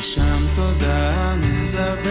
ושם תודה נזבח.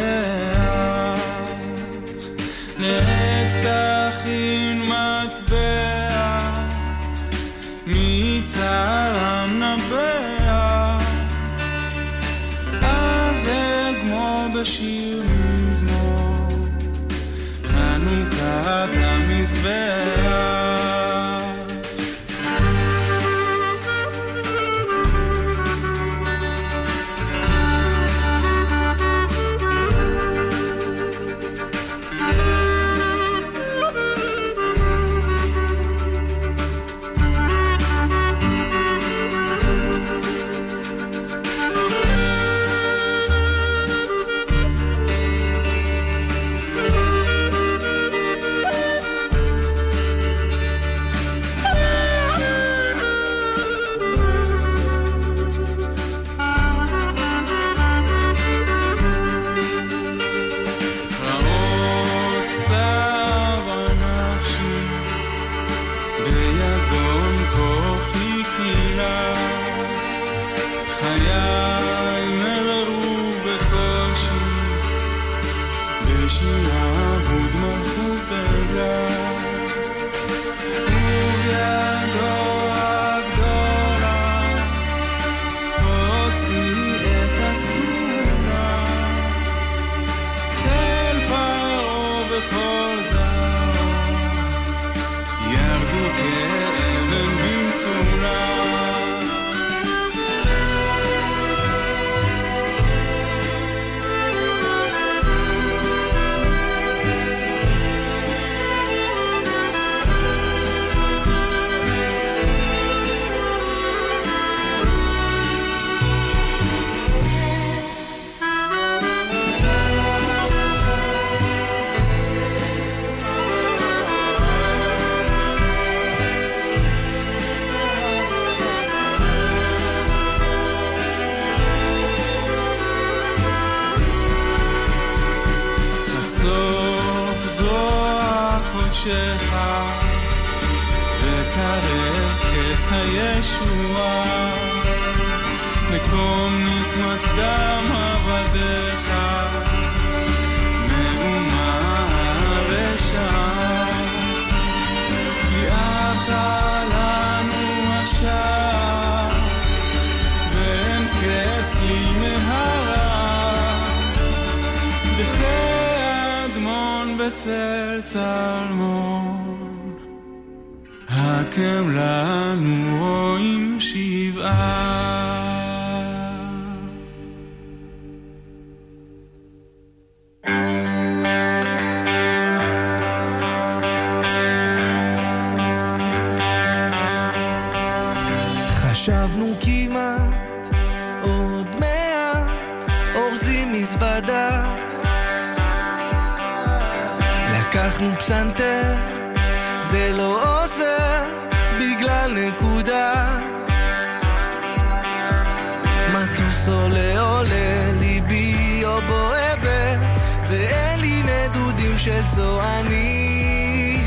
של צוענים.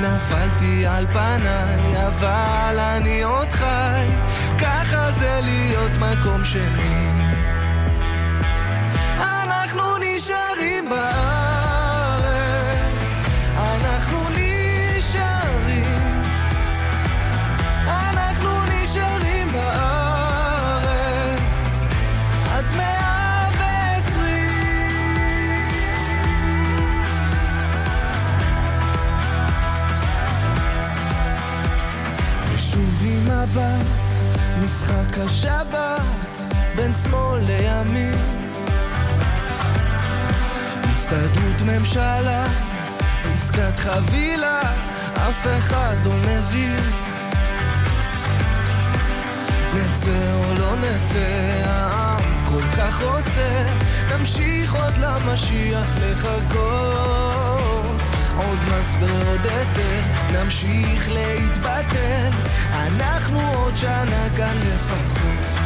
נפלתי על פניי, אבל אני עוד חי, ככה זה להיות מקום שני. אנחנו נשארים בארץ. השבת, משחק השבת, בין שמאל לימין. הסתדרות ממשלה, עסקת חבילה, אף אחד לא מבין. נצא או לא נצא, העם כל כך רוצה, נמשיך עוד למשיח לחכות. עוד מס ועוד היתר, נמשיך להתבטל, אנחנו עוד שנה כאן לפחות.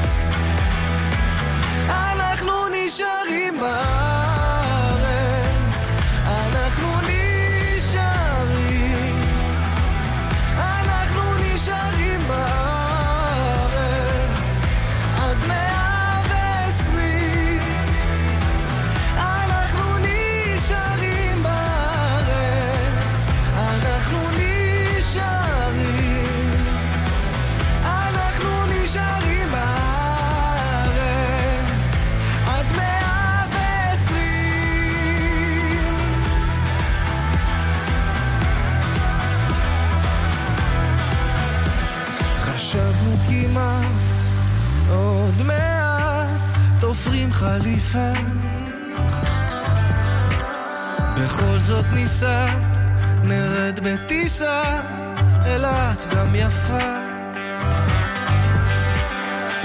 אנחנו נשארים בארץ חליפה בכל זאת ניסע, נרד בטיסה, אילת גם יפה.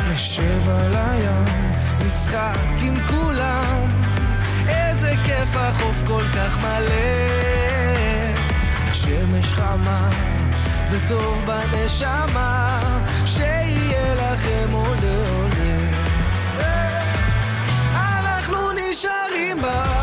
נשב על הים, נצחק עם כולם, איזה כיף החוף כל כך מלא. השמש חמה, וטוב בנשמה, שיהיה לכם עולה. dreamer.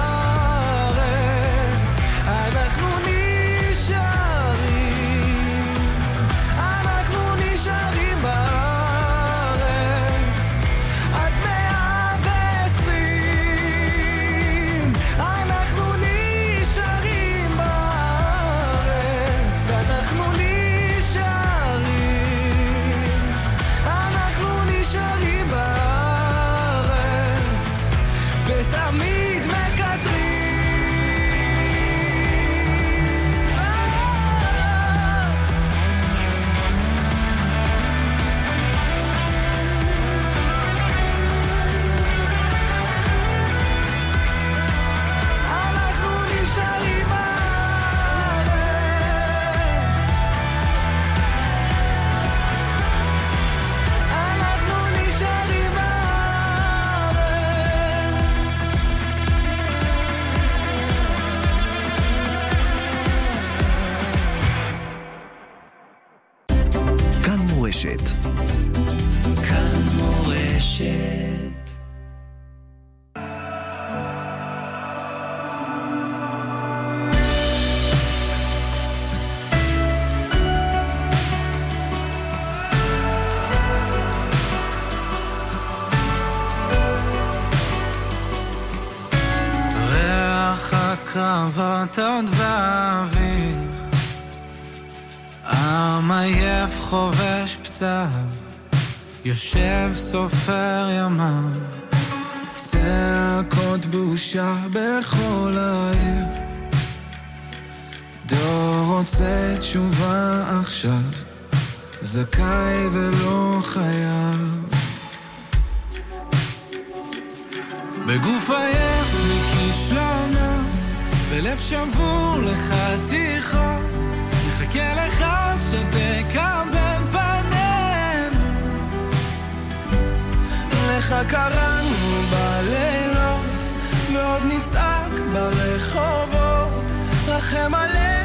נשארים בארץ קרבות באוויר יושב סופר ימיו. צעקות בושה בכל העיר. דור רוצה תשובה עכשיו. זכאי ולא חייב. בגוף עייף מכישלונות בלב שבור לחתיכות, נחכה לך שתקבל לך קראנו בלילות, ועוד נצעק ברחובות, רחם עלינו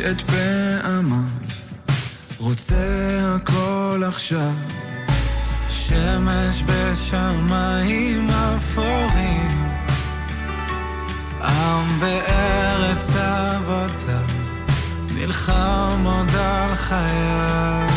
את פעמיו, רוצה הכל עכשיו. שמש בשמיים אפורים, עם בארץ אבותיו, נלחם עוד על חייו.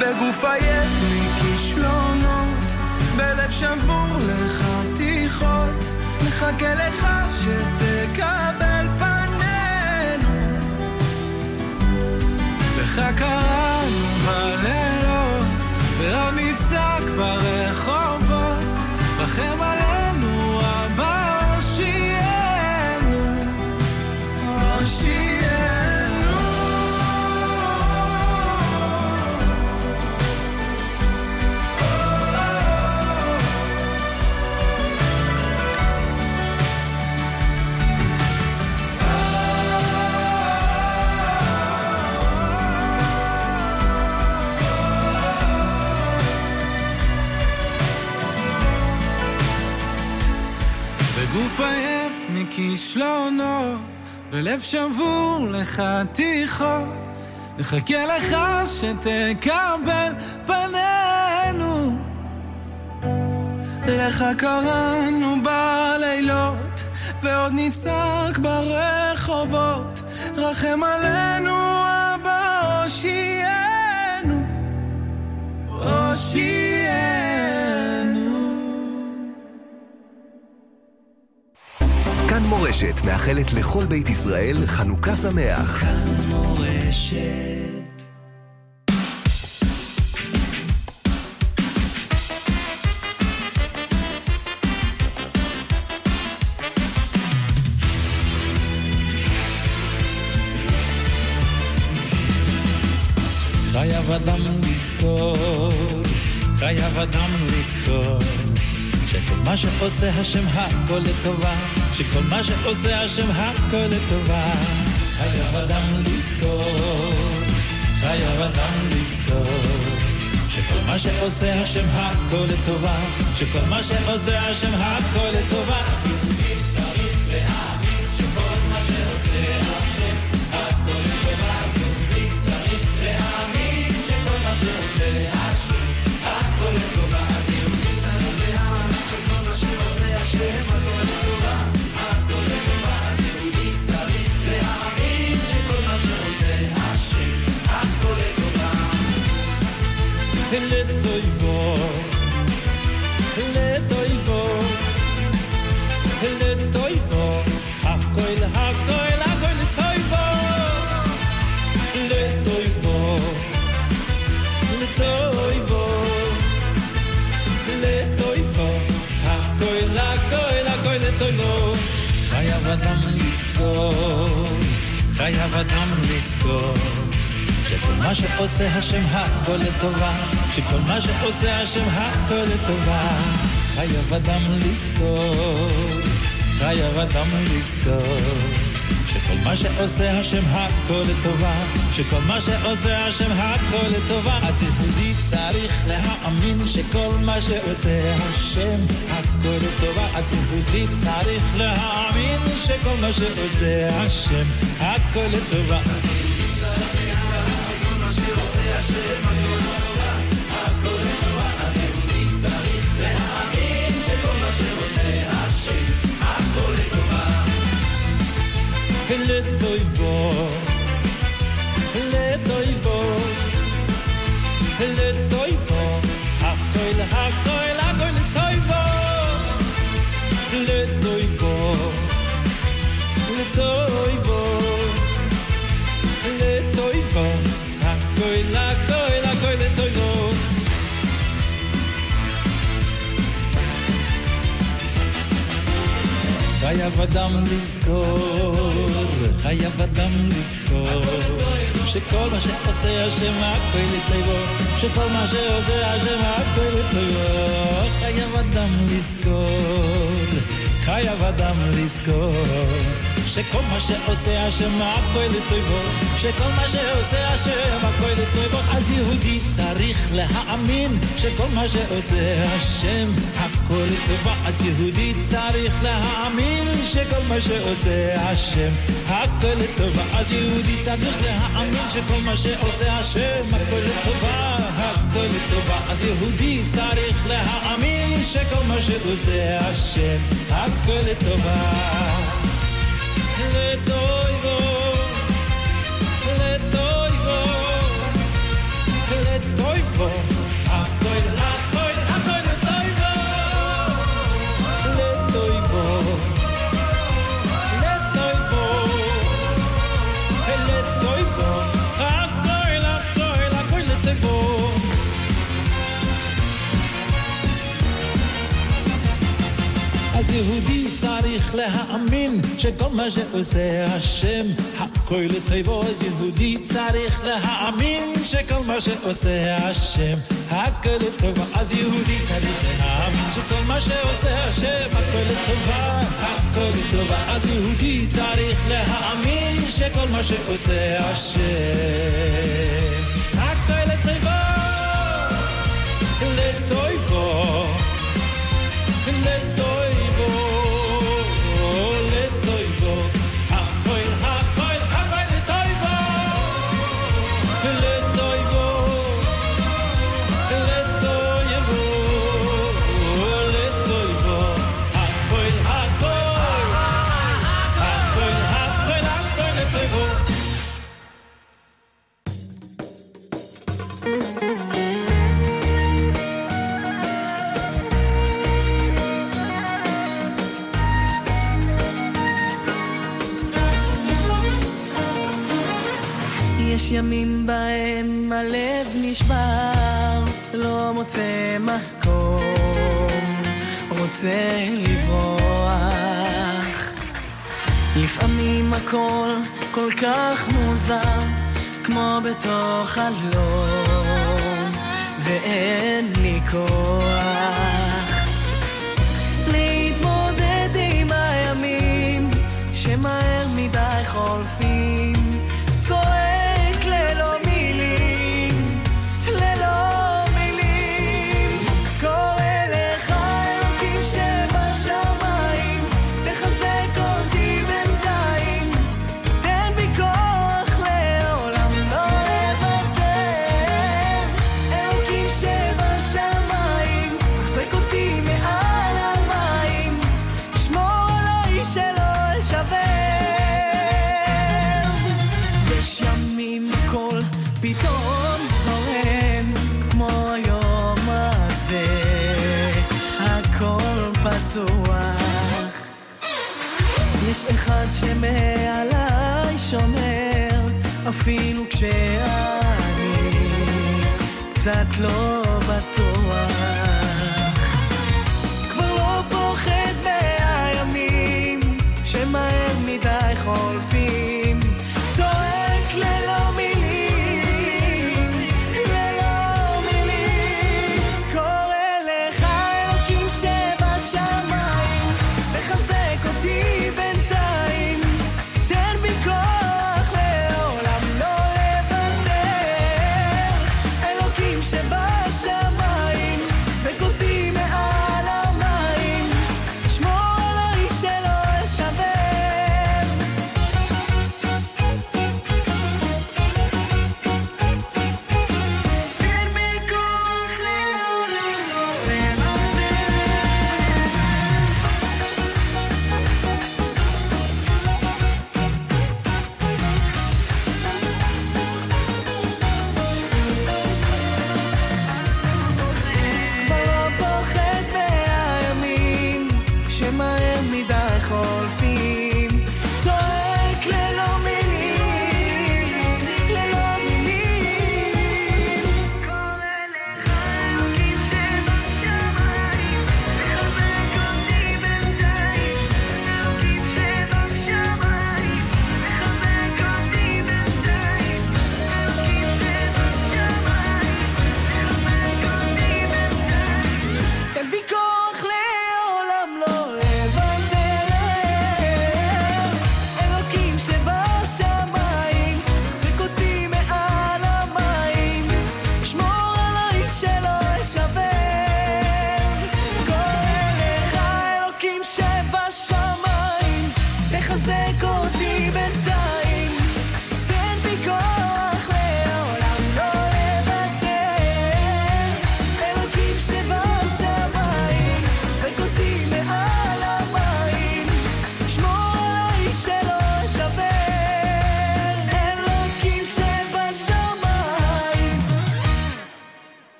בגוף עייף מכישלונות, בלב שבור לחתיכות. מחכה לך שתקבל פנינו. לך קראנו בלילות, נצעק ברחובות, רחם עלינו בגוף עייף מכישלונות, בלב שבור לחתיכות, נחכה לך שתקבל פנינו. לך קראנו בלילות, ועוד נצעק ברחובות, רחם עלינו אבא הושיענו, הושיענו. מורשת מאחלת לכל בית ישראל חנוכה שמח. כאן מורשת חייב אדם לזכור, חייב אדם לזכור, שכל מה שעושה השם הכל לטובה, שכל מה שעושה השם הכל לטובה. חייב אדם לזכור, חייב אדם לזכור, שכל מה שעושה השם הכל לטובה, שכל מה שעושה השם הכל לטובה. לטויבו, לטויבו, לטויבו, הכל הכל הכל לטויבו, לטויבו, לטויבו, לטויבו, הכל הכל הכל לטויבו, חייב אדם לזכור, חייב אדם לזכור שכל מה שעושה השם הכל לטובה, שכל מה שעושה השם הכל לטובה. חייב אדם לזכור, חייב אדם לזכור, שכל מה שעושה השם הכל לטובה, שכל מה שעושה השם הכל לטובה. אז יהודי צריך להאמין שכל מה שעושה השם הכל לטובה. אז יהודי צריך להאמין שכל מה שעושה השם הכל לטובה. לטויבו, לטויבו, לטויבו, הכל הכל הכל לטויבו, לטויבו, לטויבו, לטויבו, הכל הכל הכל לטויבו. חייב אדם לזכור, חייב אדם לזכור, שכל מה שעושה השם הכל לטובו, שכל מה שעושה השם הכל לטובו, חייב אדם לזכור, חייב אדם לזכור, שכל מה שעושה השם הכל לטובו, שכל מה שעושה השם הכל לטובו, אז יהודי צריך להאמין שכל מה שעושה השם הכל לטובה, אז יהודי צריך להאמין שכל מה שעושה השם הכל לטובה, אז יהודי צריך להאמין שכל מה שעושה השם הכל לטובה, הכל לטובה, אז יהודי צריך להאמין שכל מה שעושה השם הכל לטובה. לטויבו, לטויבו, לטויבו, הכל צריך להאמין שכל מה שעושה השם הכל לטובו אז יהודי צריך להאמין שכל מה שעושה השם הכל לטובה אז יהודי צריך להאמין שכל מה שעושה השם הכל לטובה הכל לטובה אז יהודי צריך להאמין שכל מה שעושה השם הכל לטובה לטובו לטובו ימים בהם הלב נשבר, לא מוצא מקום, רוצה לברוח. לפעמים הכל כל כך מוזר, כמו בתוך חלום, ואין לי כוח להתמודד עם הימים שמה מעליי שומר, אפילו כשאני קצת לא בטוח.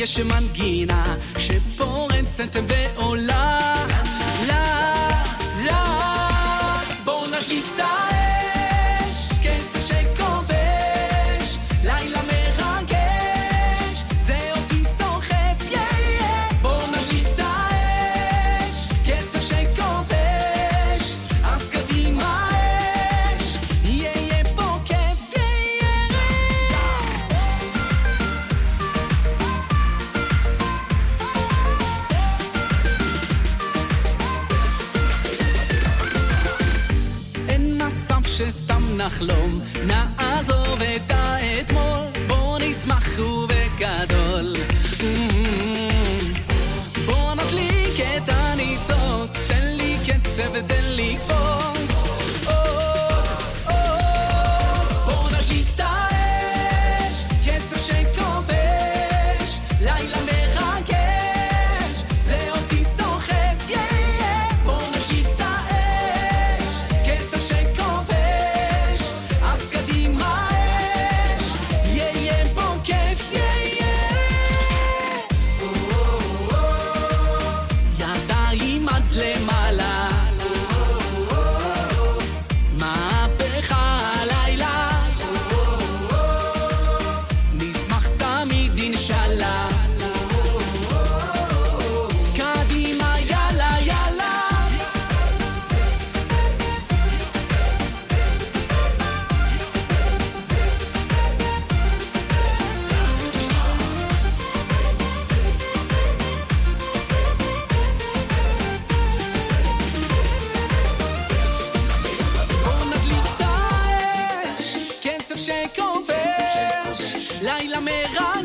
יש מנגינה שפורצת ועולה. caméra.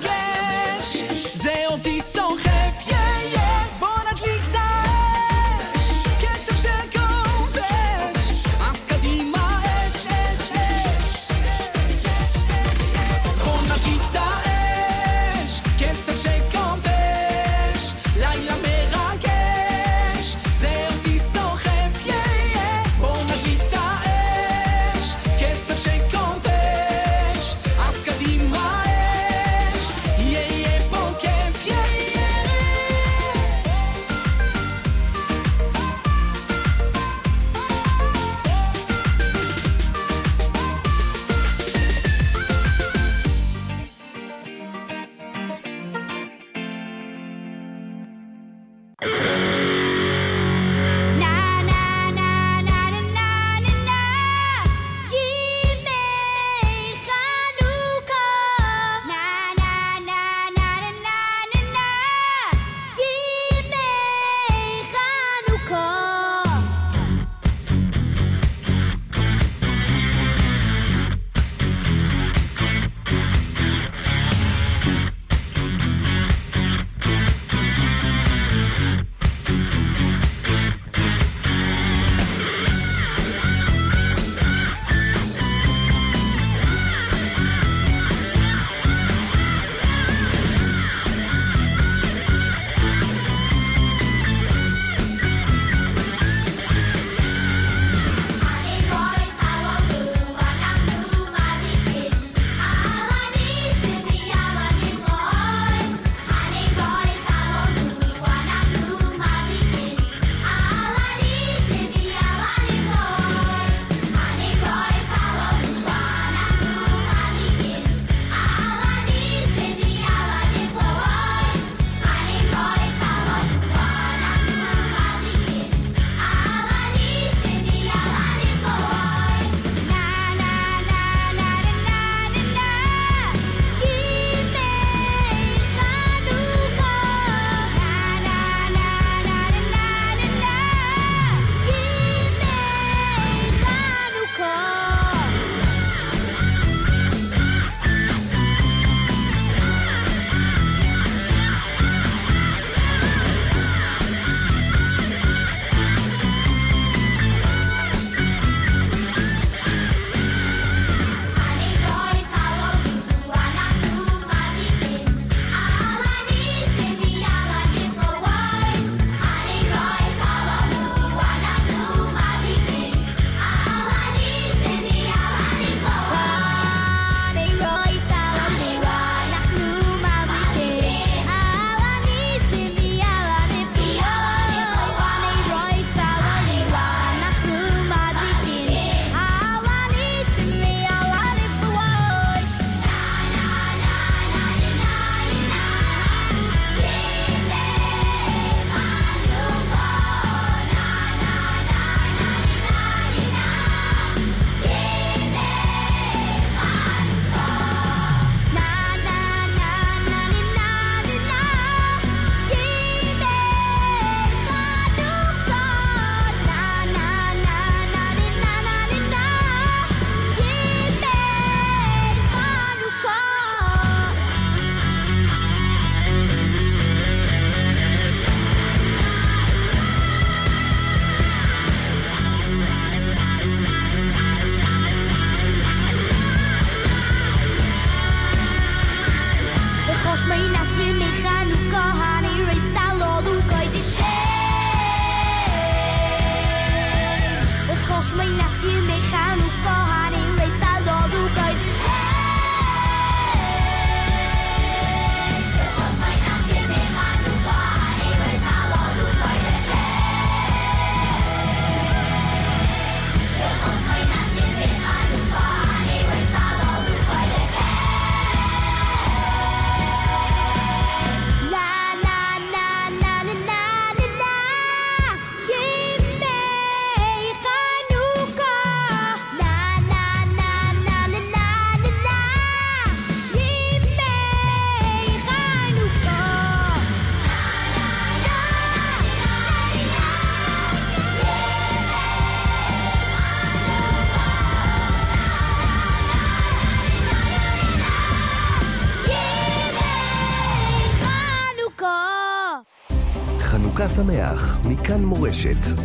shit.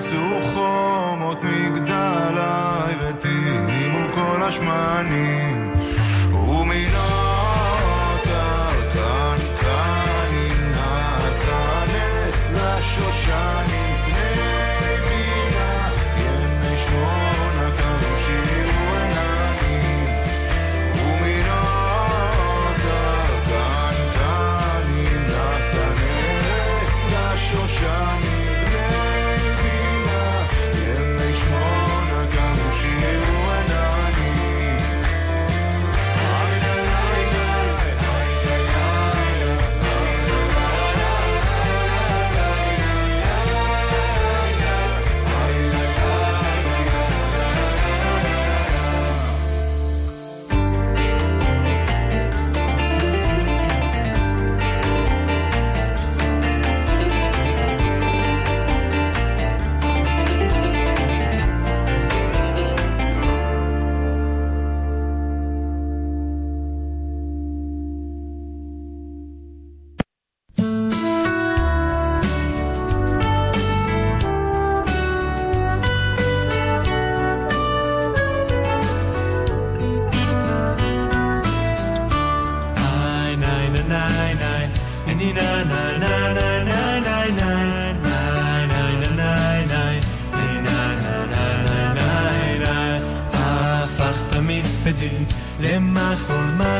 zu. Le Lema Holman.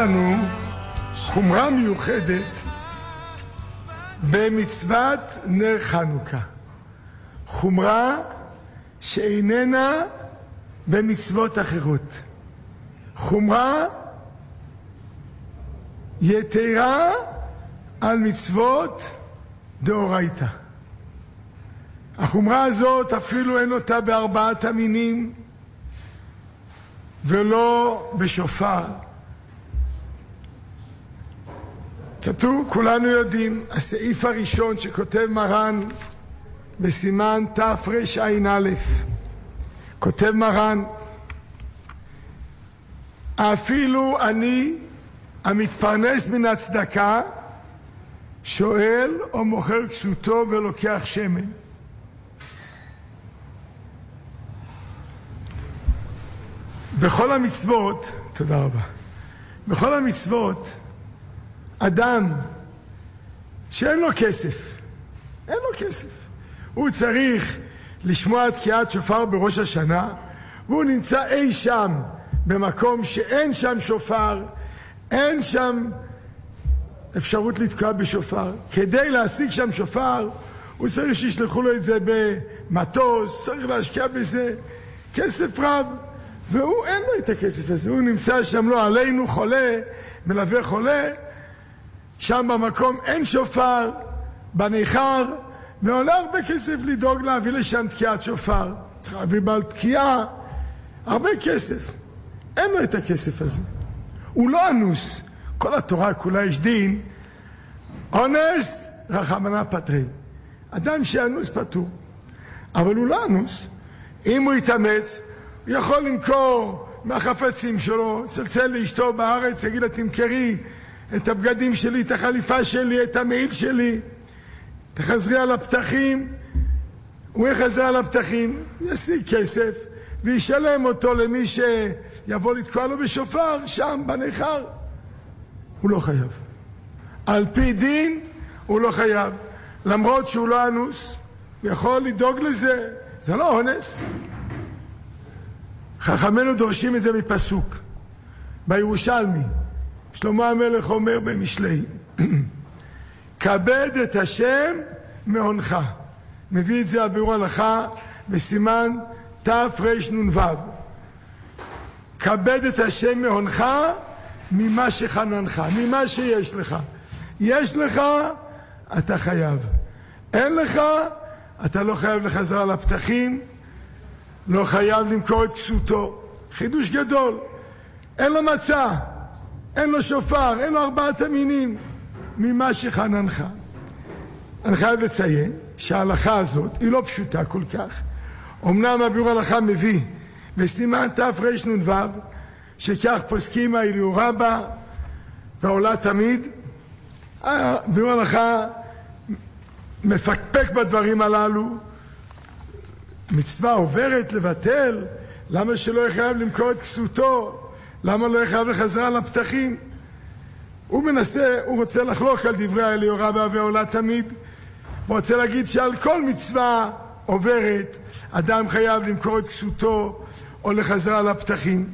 לנו חומרה מיוחדת במצוות נר חנוכה. חומרה שאיננה במצוות אחרות. חומרה יתרה על מצוות דאורייתא. החומרה הזאת אפילו אין אותה בארבעת המינים ולא בשופר. כתוב, כולנו יודעים, הסעיף הראשון שכותב מרן בסימן תרע"א, כותב מרן, אפילו אני המתפרנס מן הצדקה שואל או מוכר כסותו ולוקח שמן. בכל המצוות, תודה רבה, בכל המצוות, אדם שאין לו כסף, אין לו כסף, הוא צריך לשמוע תקיעת שופר בראש השנה, והוא נמצא אי שם במקום שאין שם שופר, אין שם אפשרות לתקוע בשופר. כדי להשיג שם שופר, הוא צריך שישלחו לו את זה במטוס, צריך להשקיע בזה כסף רב. והוא אין לו את הכסף הזה, הוא נמצא שם לא עלינו חולה, מלווה חולה, שם במקום אין שופר, בניכר, ועולה הרבה כסף לדאוג להביא לשם תקיעת שופר. צריך להביא בעל תקיעה, הרבה כסף. אין לו את הכסף הזה. הוא לא אנוס. כל התורה כולה יש דין, אונס רחמנא פטרי. אדם שאנוס פטור. אבל הוא לא אנוס. אם הוא יתאמץ, הוא יכול למכור מהחפצים שלו, צלצל לאשתו בארץ, יגיד לה תמכרי את הבגדים שלי, את החליפה שלי, את המעיל שלי, תחזרי על הפתחים, הוא יחזר על הפתחים, ישיג כסף וישלם אותו למי שיבוא לתקוע לו בשופר שם בניכר. הוא לא חייב. על פי דין הוא לא חייב. למרות שהוא לא אנוס, הוא יכול לדאוג לזה, זה לא אונס. חכמינו דורשים את זה מפסוק, בירושלמי. שלמה המלך אומר במשלי, כבד את השם מהונך. מביא את זה הביאור הלכה בסימן תרנ"ו. כבד את השם מהונך ממה שחננך, ממה שיש לך. יש לך, אתה חייב. אין לך, אתה לא חייב לחזר על הפתחים, לא חייב למכור את כסותו. חידוש גדול. אין לו מצע, אין לו שופר, אין לו ארבעת המינים ממה שחננך. אני חייב לציין שההלכה הזאת היא לא פשוטה כל כך. אמנם הביאור הלכה מביא בסימן תרנ"ו שכך פוסקים האליהו רבה ועולה תמיד. הביאור הלכה מפקפק בדברים הללו מצווה עוברת לבטל, למה שלא יהיה חייב למכור את כסותו? למה לא יהיה חייב לחזר על הפתחים? הוא מנסה, הוא רוצה לחלוק על דברי האליהו רבה ועולה תמיד, הוא רוצה להגיד שעל כל מצווה עוברת, אדם חייב למכור את כסותו או לחזר על הפתחים.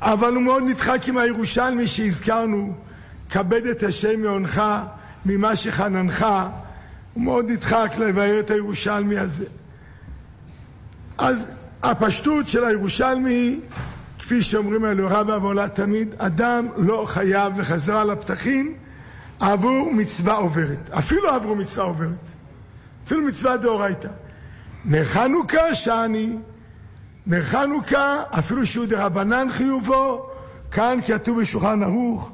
אבל הוא מאוד נדחק עם הירושלמי שהזכרנו, כבד את השם מעונך ממה שחננך, הוא מאוד נדחק לבאר את הירושלמי הזה. אז הפשטות של הירושלמי כפי שאומרים האלו רבה ועולה תמיד, אדם לא חייב לחזר על הפתחים עבור מצווה עוברת. אפילו עבור מצווה עוברת. אפילו מצווה דאורייתא. נר חנוכה שאני, נר חנוכה, אפילו שהוא דרבנן חיובו, כאן כתוב בשולחן ערוך,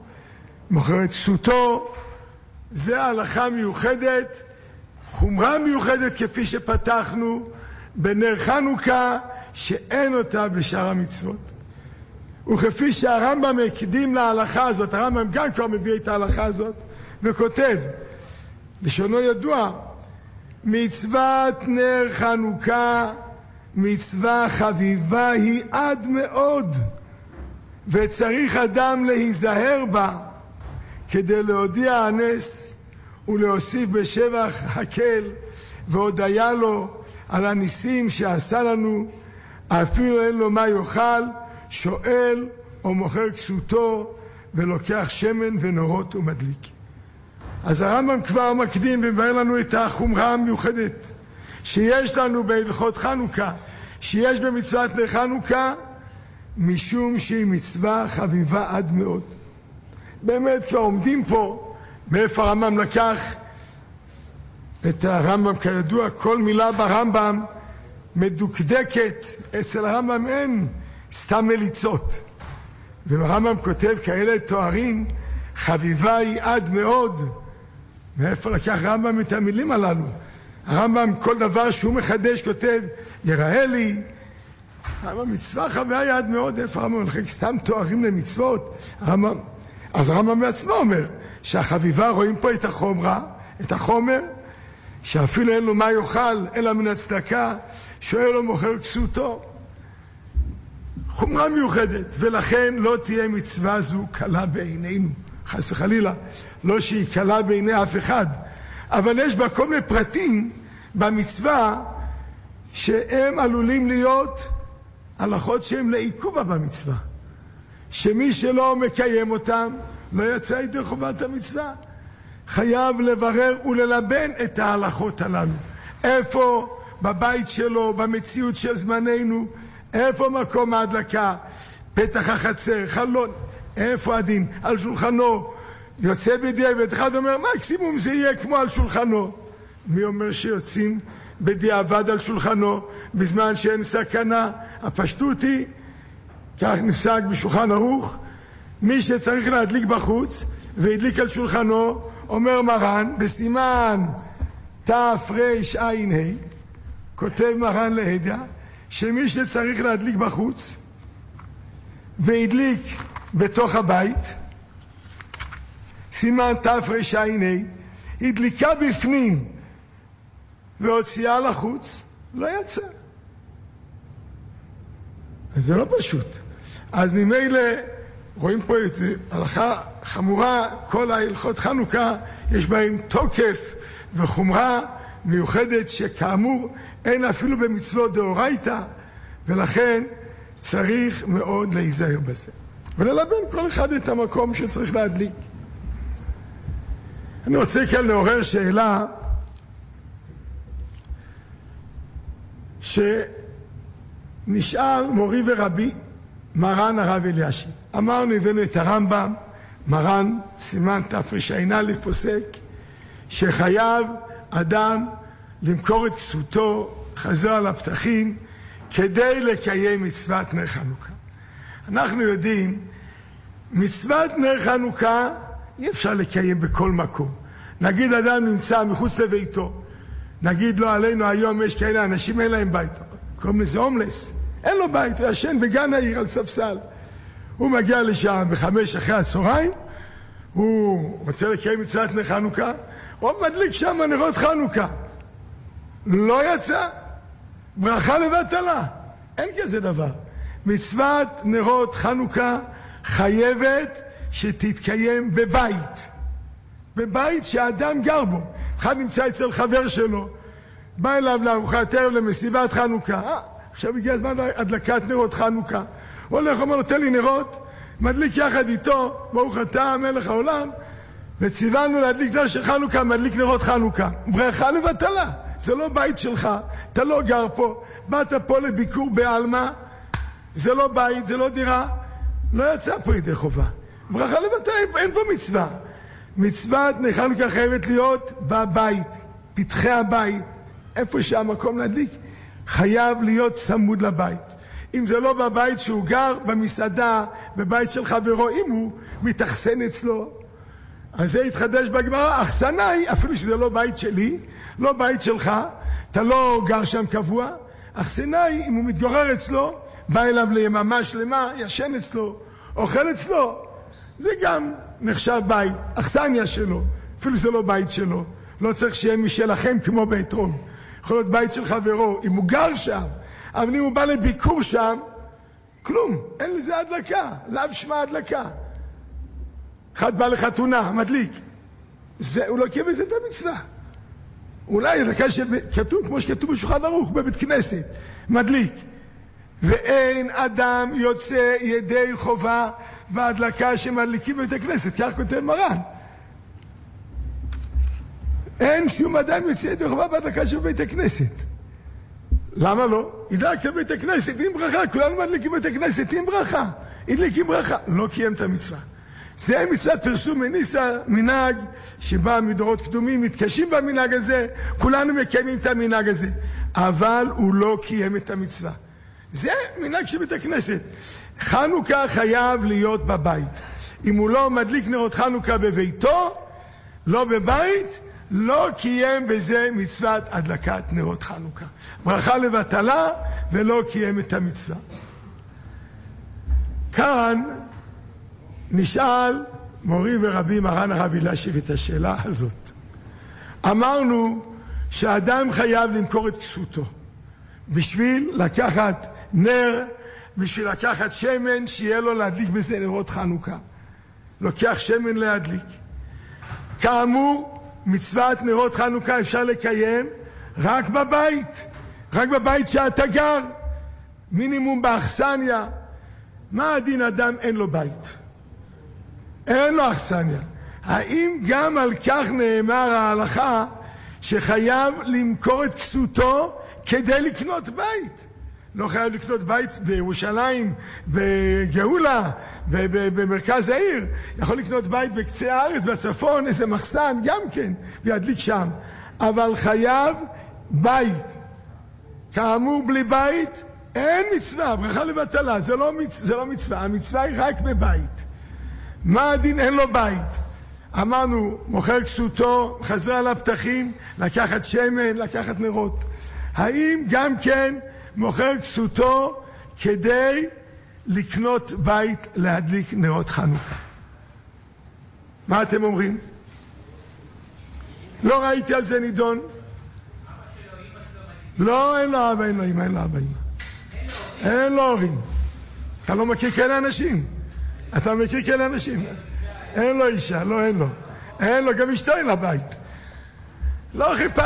מוכר את סוטו, זה הלכה מיוחדת חומרה מיוחדת כפי שפתחנו בנר חנוכה שאין אותה בשאר המצוות. וכפי שהרמב"ם הקדים להלכה הזאת, הרמב"ם גם כבר מביא את ההלכה הזאת וכותב, לשונו ידוע, מצוות נר חנוכה מצווה חביבה היא עד מאוד וצריך אדם להיזהר בה כדי להודיע הנס ולהוסיף בשבח הקל והודיה לו על הניסים שעשה לנו, אפילו אין לו מה יאכל, שואל או מוכר כסותו ולוקח שמן ונורות ומדליק. אז הרמב"ם כבר מקדים ומבאר לנו את החומרה המיוחדת שיש לנו בהלכות חנוכה, שיש במצוות נר חנוכה, משום שהיא מצווה חביבה עד מאוד. באמת כבר עומדים פה, מאיפה הרמב"ם לקח את הרמב"ם, כידוע, כל מילה ברמב"ם מדוקדקת, אצל הרמב"ם אין סתם מליצות. והרמב"ם כותב כאלה תוארים, חביבה היא עד מאוד. מאיפה לקח הרמב"ם את המילים הללו? הרמב"ם כל דבר שהוא מחדש כותב, יראה לי. הרמב"ם מצווה חוויה עד מאוד, איפה הרמב"ם מחלק סתם תוארים למצוות? הרמב"ם, אז הרמב"ם בעצמו אומר שהחביבה רואים פה את החומרה, את החומר, שאפילו אין לו מה יאכל אלא מן הצדקה, שואל לו מוכר כסותו. חומרה מיוחדת, ולכן לא תהיה מצווה זו קלה בעינינו, חס וחלילה, לא שהיא קלה בעיני אף אחד, אבל יש בה כל מיני פרטים במצווה שהם עלולים להיות הלכות שהן לעיכובה במצווה, שמי שלא מקיים אותם לא יצא ידי חובת המצווה. חייב לברר וללבן את ההלכות הללו. איפה בבית שלו, במציאות של זמננו, איפה מקום ההדלקה? פתח החצר, חלון, איפה הדין? על שולחנו. יוצא בדיעבד, אחד אומר מקסימום זה יהיה כמו על שולחנו. מי אומר שיוצאים בדיעבד על שולחנו בזמן שאין סכנה? הפשטות היא, כך נפסק בשולחן ערוך, מי שצריך להדליק בחוץ והדליק על שולחנו, אומר מרן בסימן תרע"ה, כותב מרן להדיא, שמי שצריך להדליק בחוץ והדליק בתוך הבית, סימן תרע"ה, הדליקה בפנים והוציאה לחוץ, לא יצא. אז זה לא פשוט. אז ממילא רואים פה את זה, הלכה חמורה, כל ההלכות חנוכה יש בהם תוקף וחומרה מיוחדת שכאמור אין אפילו במצוות דאורייתא ולכן צריך מאוד להיזהר בזה וללבן כל אחד את המקום שצריך להדליק. אני רוצה כאן לעורר שאלה שנשאל מורי ורבי מרן הרב אלישיב. אמרנו, הבאנו את הרמב"ם, מרן סימן תרע"א פוסק, שחייב אדם למכור את כסותו, חזר על הפתחים, כדי לקיים מצוות נר חנוכה. אנחנו יודעים, מצוות נר חנוכה אי אפשר לקיים בכל מקום. נגיד אדם נמצא מחוץ לביתו, נגיד לו עלינו היום יש כאלה אנשים אין להם בית, קוראים לזה הומלס, אין לו בית, הוא ישן בגן העיר על ספסל. הוא מגיע לשם בחמש אחרי הצהריים, הוא רוצה לקיים מצוות נר חנוכה, הוא מדליק שם נרות חנוכה. לא יצא, ברכה לבטלה. אין כזה דבר. מצוות נרות חנוכה חייבת שתתקיים בבית. בבית שהאדם גר בו. אחד נמצא אצל חבר שלו, בא אליו לארוחת ערב למסיבת חנוכה. אה, עכשיו הגיע הזמן להדלקת נרות חנוכה. הוא הולך, אומר לו, תן לי נרות, מדליק יחד איתו, ברוך אתה מלך העולם, וציוונו להדליק נר של חנוכה, מדליק נרות חנוכה. ברכה לבטלה, זה לא בית שלך, אתה לא גר פה, באת פה לביקור בעלמא, זה לא בית, זה לא דירה, לא יצא פה ידי חובה. ברכה לבטלה, אין פה מצווה. מצוות נר חנוכה חייבת להיות בבית, פתחי הבית, איפה שהמקום להדליק, חייב להיות צמוד לבית. אם זה לא בבית שהוא גר, במסעדה, בבית של חברו, אם הוא מתאכסן אצלו. אז זה יתחדש בגמרא, אחסנה היא, אפילו שזה לא בית שלי, לא בית שלך, אתה לא גר שם קבוע, אחסנה היא, אם הוא מתגורר אצלו, בא אליו ליממה שלמה, ישן אצלו, אוכל אצלו, זה גם נחשב בית, אכסניה שלו, אפילו זה לא בית שלו, לא צריך שיהיה משלכם כמו בית רום, יכול להיות בית של חברו, אם הוא גר שם, אבל אם הוא בא לביקור שם, כלום, אין לזה הדלקה, לאו שמע הדלקה. אחד בא לחתונה, מדליק, זה, הוא לא קיים בזה את המצווה. אולי הדלקה שכתוב, כמו שכתוב בשולחן ערוך, בבית כנסת, מדליק. ואין אדם יוצא ידי חובה בהדלקה שמדליקים בבית הכנסת, כך כותב מרן. אין שום אדם יוצא ידי חובה בהדלקה של בית הכנסת. למה לא? הדלקת בית הכנסת עם ברכה, כולנו מדליקים בית הכנסת עם ברכה. הדליק עם ברכה, לא קיים את המצווה. זה מצוות פרסום מניסה, מנהג שבא מדורות קדומים, מתקשים במנהג הזה, כולנו מקיימים את המנהג הזה. אבל הוא לא קיים את המצווה. זה מנהג של בית הכנסת. חנוכה חייב להיות בבית. אם הוא לא מדליק נרות חנוכה בביתו, לא בבית, לא קיים בזה מצוות הדלקת נרות חנוכה. ברכה לבטלה ולא קיים את המצווה. כאן נשאל מורי ורבי מרן הרב אלישיב את השאלה הזאת. אמרנו שאדם חייב למכור את כסותו בשביל לקחת נר, בשביל לקחת שמן, שיהיה לו להדליק בזה נרות חנוכה. לוקח שמן להדליק. כאמור, מצוות נרות חנוכה אפשר לקיים רק בבית, רק בבית שאתה גר, מינימום באכסניה. מה הדין אדם אין לו בית? אין לו אכסניה. האם גם על כך נאמר ההלכה שחייב למכור את כסותו כדי לקנות בית? לא חייב לקנות בית בירושלים, בגאולה, במרכז העיר. יכול לקנות בית בקצה הארץ, בצפון, איזה מחסן, גם כן, וידליק שם. אבל חייב בית. כאמור, בלי בית אין מצווה, ברכה לבטלה, זה לא, מצ... זה לא מצווה, המצווה היא רק בבית. מה הדין? אין לו בית. אמרנו, מוכר כסותו, חזר על הפתחים, לקחת שמן, לקחת נרות. האם גם כן מוכר כסותו כדי לקנות בית להדליק נרות חנוכה? מה אתם אומרים? לא ראיתי על זה נידון. לא, אין לו אבא, אין לו אמא, אין לו אבא, אמא. אין לו הורים. אתה לא מכיר כאלה אנשים. אתה מכיר כאלה אנשים? אין לו אישה, לא, אין לו. אין לו, גם אשתו אין לה בית. לא חיפ...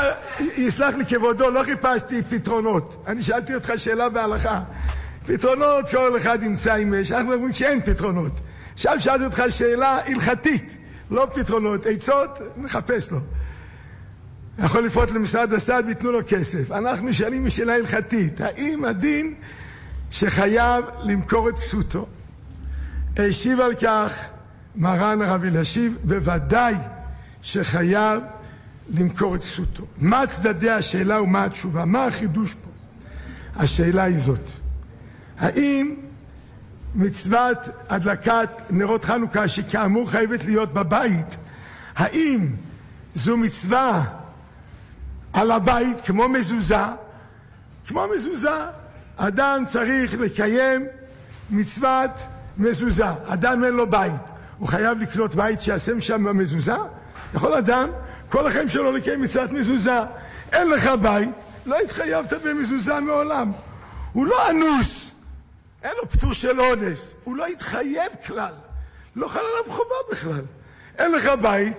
יסלח לי כבודו, לא חיפשתי פתרונות. אני שאלתי אותך שאלה בהלכה. פתרונות כל אחד ימצא עם אש. אנחנו אומרים שאין פתרונות. עכשיו שאלתי אותך שאלה הלכתית, לא פתרונות. עצות, נחפש לו. יכול לפרוט למשרד הסעד וייתנו לו כסף. אנחנו שואלים משאלה הלכתית, האם הדין שחייב למכור את כסותו? השיב על כך מרן הרב אלישיב, בוודאי שחייב למכור את כסותו. מה צדדי השאלה ומה התשובה? מה החידוש פה? השאלה היא זאת: האם מצוות הדלקת נרות חנוכה, שכאמור חייבת להיות בבית, האם זו מצווה על הבית כמו מזוזה? כמו מזוזה, אדם צריך לקיים מצוות מזוזה. אדם אין לו בית, הוא חייב לקנות בית שיעשה שם מזוזה? יכול אדם כל החיים שלו לקיים מצוות מזוזה. אין לך בית, לא התחייבת במזוזה מעולם. הוא לא אנוס, אין לו פטור של אונס, הוא לא התחייב כלל. לא חל עליו חובה בכלל. אין לך בית,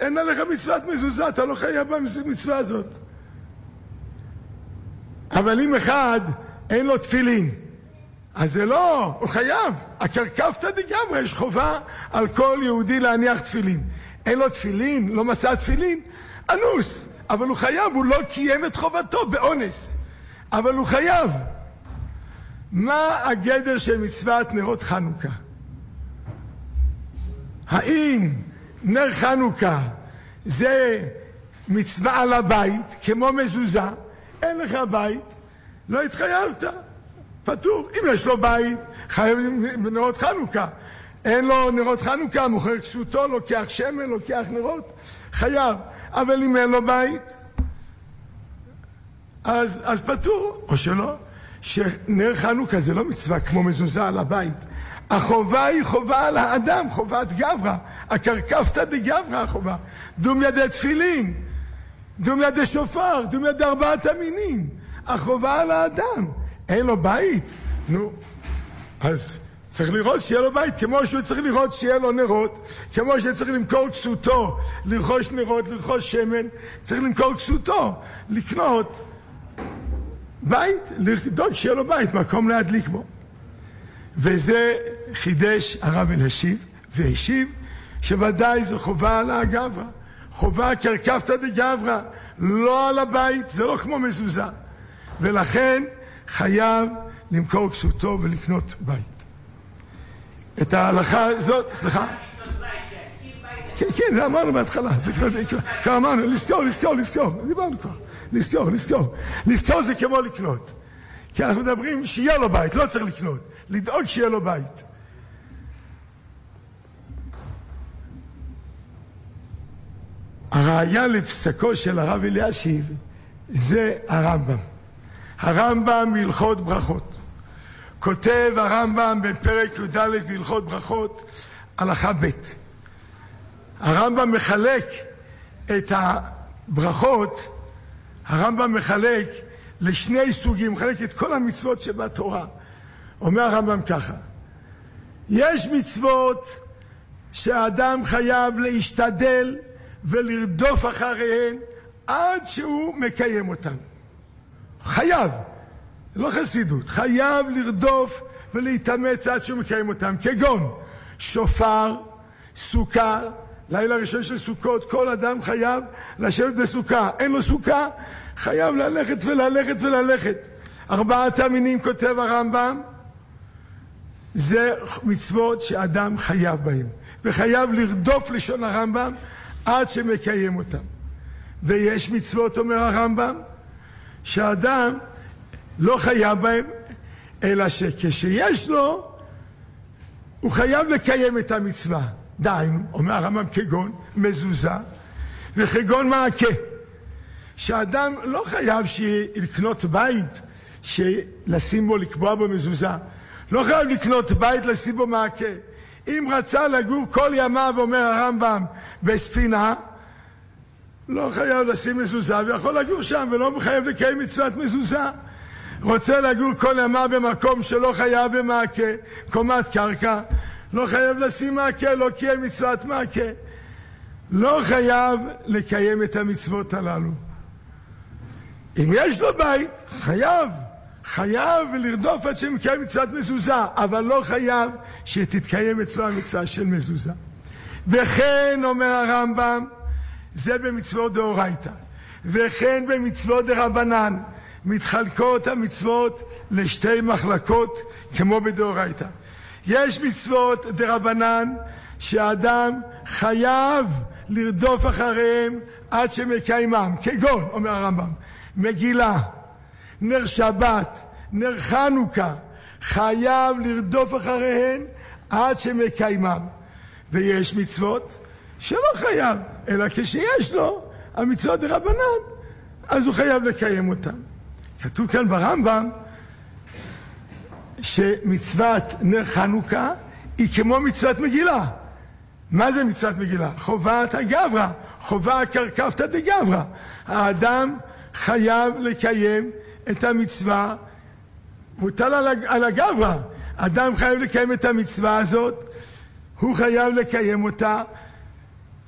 אין עליך מצוות מזוזה, אתה לא חייב במצווה הזאת. אבל אם אחד אין לו תפילין, אז זה לא, הוא חייב. הקרקפתא דגמרי, יש חובה על כל יהודי להניח תפילין. אין לו תפילין, לא מצא תפילין, אנוס. אבל הוא חייב, הוא לא קיים את חובתו באונס. אבל הוא חייב. מה הגדר של מצוות נרות חנוכה? האם נר חנוכה זה מצווה על הבית, כמו מזוזה? אין לך בית, לא התחייבת. פטור. אם יש לו בית, חייב נרות חנוכה. אין לו נרות חנוכה, מוכר כסותו, לוקח שמן, לוקח נרות, חייב. אבל אם אין לו בית, אז, אז פטור, או שלא. שנר חנוכה זה לא מצווה כמו מזוזה על הבית. החובה היא חובה על האדם, חובת גברא. הקרקפתא דגברא החובה. דום ידי תפילין, דום ידי שופר, דום ידי ארבעת המינים. החובה על האדם. אין לו בית? נו, אז צריך לראות שיהיה לו בית, כמו שהוא צריך לראות שיהיה לו נרות, כמו שצריך למכור כסותו, לרכוש נרות, לרכוש שמן, צריך למכור כסותו, לקנות בית, לבדוק שיהיה לו בית, מקום להדליק בו. וזה חידש הרב אלישיב, והשיב שוודאי זו חובה על הגברא. חובה כרכבתא דגברא, לא על הבית, זה לא כמו מזוזה. ולכן חייב למכור כסותו ולקנות בית. את ההלכה הזאת, סליחה? כן, כן, זה אמרנו בהתחלה, זה כבר, אמרנו, לזכור, לזכור, לזכור, דיברנו כבר, לזכור, לזכור. לזכור זה כמו לקנות. כי אנחנו מדברים שיהיה לו בית, לא צריך לקנות, לדאוג שיהיה לו בית. הראיה לפסקו של הרב אלישיב זה הרמב"ם. הרמב"ם בהלכות ברכות. כותב הרמב"ם בפרק י"ד בהלכות ברכות, הלכה ב'. הרמב"ם מחלק את הברכות, הרמב"ם מחלק לשני סוגים, מחלק את כל המצוות שבתורה. אומר הרמב"ם ככה, יש מצוות שהאדם חייב להשתדל ולרדוף אחריהן עד שהוא מקיים אותן. חייב, לא חסידות, חייב לרדוף ולהתאמץ עד שהוא מקיים אותם, כגון שופר, סוכה, לילה ראשון של סוכות, כל אדם חייב לשבת בסוכה. אין לו סוכה, חייב ללכת וללכת וללכת. ארבעת המינים כותב הרמב"ם, זה מצוות שאדם חייב בהם, וחייב לרדוף לשון הרמב"ם עד שמקיים אותם. ויש מצוות, אומר הרמב"ם, שאדם לא חייב בהם, אלא שכשיש לו, הוא חייב לקיים את המצווה. דהיינו, אומר הרמב"ם כגון מזוזה וכגון מעקה. שאדם לא חייב לקנות בית לשים בו, לקבוע בו מזוזה. לא חייב לקנות בית לשים בו מעקה. אם רצה לגור כל ימיו, אומר הרמב"ם, בספינה, לא חייב לשים מזוזה ויכול לגור שם ולא חייב לקיים מצוות מזוזה. רוצה לגור כל ימיו במקום שלא חייב במעקה, קומת קרקע, לא חייב לשים מעקה, לא קיים מצוות מעקה. לא חייב לקיים את המצוות הללו. אם יש לו בית, חייב. חייב לרדוף עד שמקיים מצוות מזוזה, אבל לא חייב שתתקיים אצלו המצווה של מזוזה. וכן, אומר הרמב"ם, זה במצוות דאורייתא. וכן במצוות דרבנן. מתחלקות המצוות לשתי מחלקות כמו בדאורייתא. יש מצוות דרבנן שהאדם חייב לרדוף אחריהם עד שמקיימם, כגון, אומר הרמב"ם, מגילה, נר שבת, נר חנוכה, חייב לרדוף אחריהן עד שמקיימם. ויש מצוות שלא חייב, אלא כשיש לו המצוות דרבנן, אז הוא חייב לקיים אותן. כתוב כאן ברמב"ם שמצוות נר חנוכה היא כמו מצוות מגילה. מה זה מצוות מגילה? חובת הגברא, חובה קרקפתא דגברא. האדם חייב לקיים את המצווה, מוטל על הגברא. אדם חייב לקיים את המצווה הזאת, הוא חייב לקיים אותה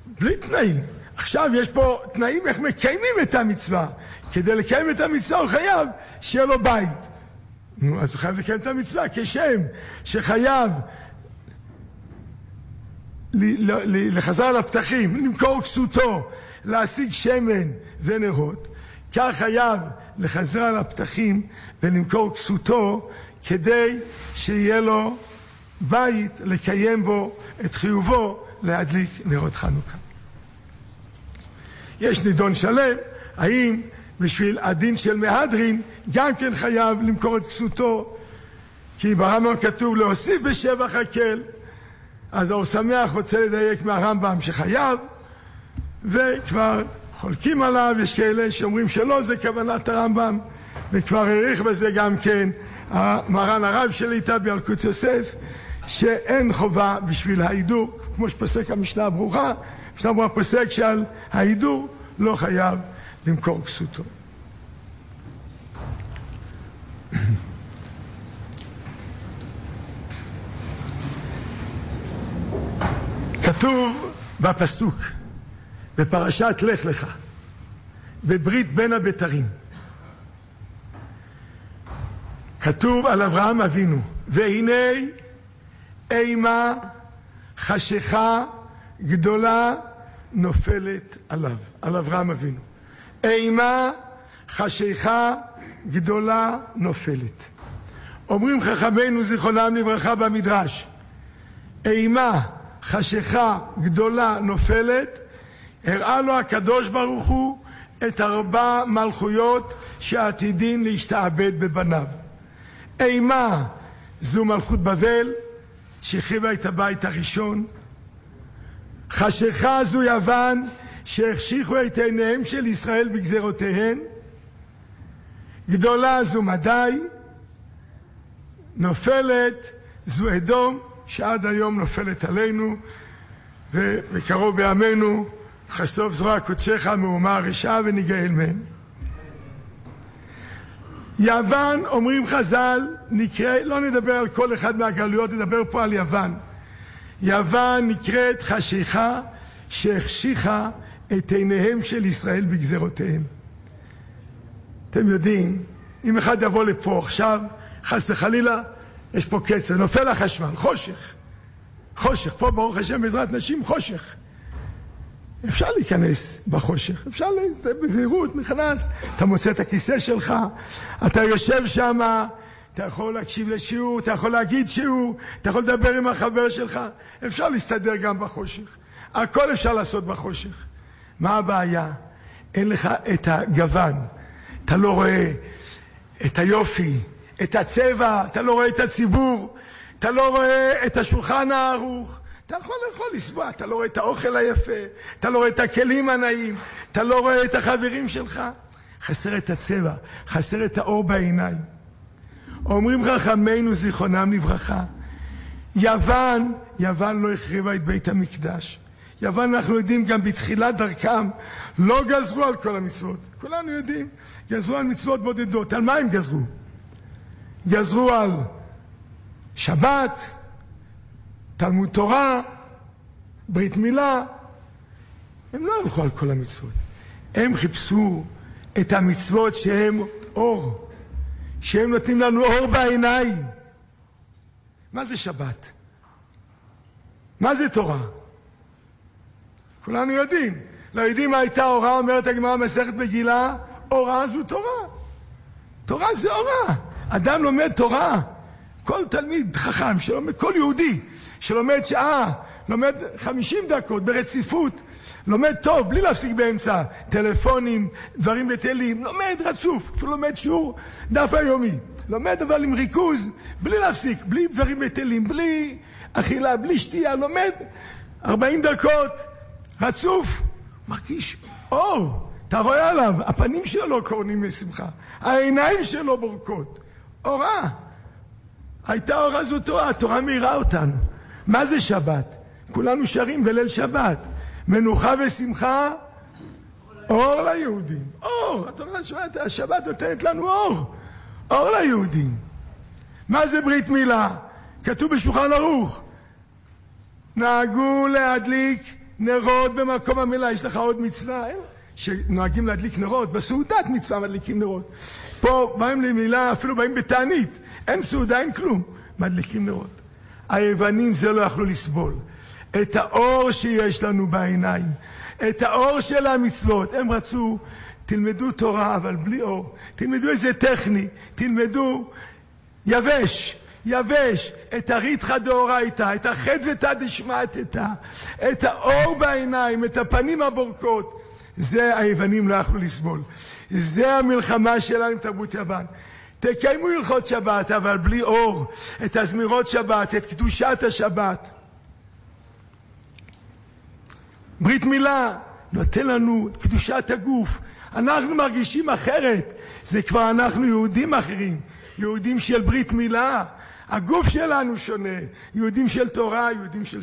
בלי תנאים. עכשיו יש פה תנאים איך מקיימים את המצווה. כדי לקיים את המצווה הוא חייב שיהיה לו בית. נו, אז הוא חייב לקיים את המצווה כשם שחייב לחזר על הפתחים, למכור כסותו, להשיג שמן ונרות, כך חייב לחזר על הפתחים ולמכור כסותו כדי שיהיה לו בית לקיים בו את חיובו להדליק נרות חנוכה. יש נידון שלם, האם בשביל הדין של מהדרין גם כן חייב למכור את כסותו כי ברמב"ם כתוב להוסיף בשבח הקל. אז האור שמח רוצה לדייק מהרמב"ם שחייב וכבר חולקים עליו, יש כאלה שאומרים שלא זה כוונת הרמב"ם וכבר העריך בזה גם כן מרן הרב שליטה בילקוט יוסף שאין חובה בשביל ההידור כמו שפוסק המשנה הברוכה. המשנה הברוכה פוסק שעל ההידור לא חייב למכור כסותו. כתוב בפסוק בפרשת לך לך בברית בין הבתרים כתוב על אברהם אבינו, והנה אימה חשיכה גדולה נופלת עליו, על אברהם אבינו. אימה חשיכה גדולה נופלת. אומרים חכמינו זיכרונם לברכה במדרש, אימה חשיכה גדולה נופלת, הראה לו הקדוש ברוך הוא את ארבע מלכויות שעתידין להשתעבד בבניו. אימה זו מלכות בבל שהחריבה את הבית הראשון. חשיכה זו יוון שהחשיכו את עיניהם של ישראל בגזרותיהן. גדולה זו מדי. נופלת זו אדום שעד היום נופלת עלינו ובקרוב בימינו חשוף זרוע קודשך מהומה רשעה וניגאל מהם. יוון, אומרים חז"ל, נקרא, לא נדבר על כל אחד מהגלויות, נדבר פה על יוון. יוון נקראת חשיכה שהחשיכה את עיניהם של ישראל בגזרותיהם. אתם יודעים, אם אחד יבוא לפה עכשיו, חס וחלילה, יש פה קצר, נופל החשמל, חושך. חושך, פה ברוך השם בעזרת נשים חושך. אפשר להיכנס בחושך, אפשר בזהירות, נכנס, אתה מוצא את הכיסא שלך, אתה יושב שם, אתה יכול להקשיב לשיעור, אתה יכול להגיד שיעור, אתה יכול לדבר עם החבר שלך, אפשר להסתדר גם בחושך. הכל אפשר לעשות בחושך. מה הבעיה? אין לך את הגוון, אתה לא רואה את היופי, את הצבע, אתה לא רואה את הציבור, אתה לא רואה את השולחן הערוך, אתה יכול לאכול, לסבוע, אתה לא רואה את האוכל היפה, אתה לא רואה את הכלים הנאים, אתה לא רואה את החברים שלך. חסר את הצבע, חסר את האור בעיניים. אומרים חכמינו זיכרונם לברכה, יוון, יוון לא החריבה את בית המקדש. יוון אנחנו יודעים גם בתחילת דרכם לא גזרו על כל המצוות, כולנו יודעים, גזרו על מצוות בודדות, על מה הם גזרו? גזרו על שבת, תלמוד תורה, ברית מילה, הם לא הלכו על כל המצוות. הם חיפשו את המצוות שהם אור, שהם נותנים לנו אור בעיניים. מה זה שבת? מה זה תורה? כולנו יודעים. לא יודעים מה הייתה הוראה, אומרת הגמרא מסכת מגילה, הוראה זו תורה. תורה זה הוראה. אדם לומד תורה. כל תלמיד חכם שלומד, כל יהודי שלומד שעה, לומד חמישים דקות ברציפות, לומד טוב, בלי להפסיק באמצע, טלפונים, דברים בטלים, לומד רצוף, אפילו לומד שיעור דף היומי. לומד אבל עם ריכוז, בלי להפסיק, בלי דברים בטלים, בלי אכילה, בלי שתייה, לומד ארבעים דקות, רצוף, מרגיש אור, אתה רואה עליו, הפנים שלו לא קורנים משמחה, העיניים שלו בורקות, אורה. הייתה אורה זו תורה, התורה מאירה אותנו. מה זה שבת? כולנו שרים בליל שבת. מנוחה ושמחה, אור ליהודים. אור, התורה שבת, השבת נותנת לנו אור. אור ליהודים. מה זה ברית מילה? כתוב בשולחן ערוך. נהגו להדליק נרות במקום המילה. יש לך עוד מצווה? אין? שנוהגים להדליק נרות, בסעודת מצווה מדליקים נרות. פה באים למילה, אפילו באים בתענית. אין סעודה, אין כלום. מדליקים נרות. היוונים זה לא יכלו לסבול. את האור שיש לנו בעיניים, את האור של המצוות. הם רצו, תלמדו תורה, אבל בלי אור. תלמדו איזה טכני, תלמדו יבש, יבש, את הריתחא דאורייתא, את החדוותא דשמטתא, את האור בעיניים, את הפנים הבורקות. זה היוונים לא יכלו לסבול. זה המלחמה שלנו עם תרבות יוון. תקיימו הלכות שבת, אבל בלי אור, את הזמירות שבת, את קדושת השבת. ברית מילה נותן לנו את קדושת הגוף. אנחנו מרגישים אחרת, זה כבר אנחנו יהודים אחרים, יהודים של ברית מילה. הגוף שלנו שונה, יהודים של תורה, יהודים של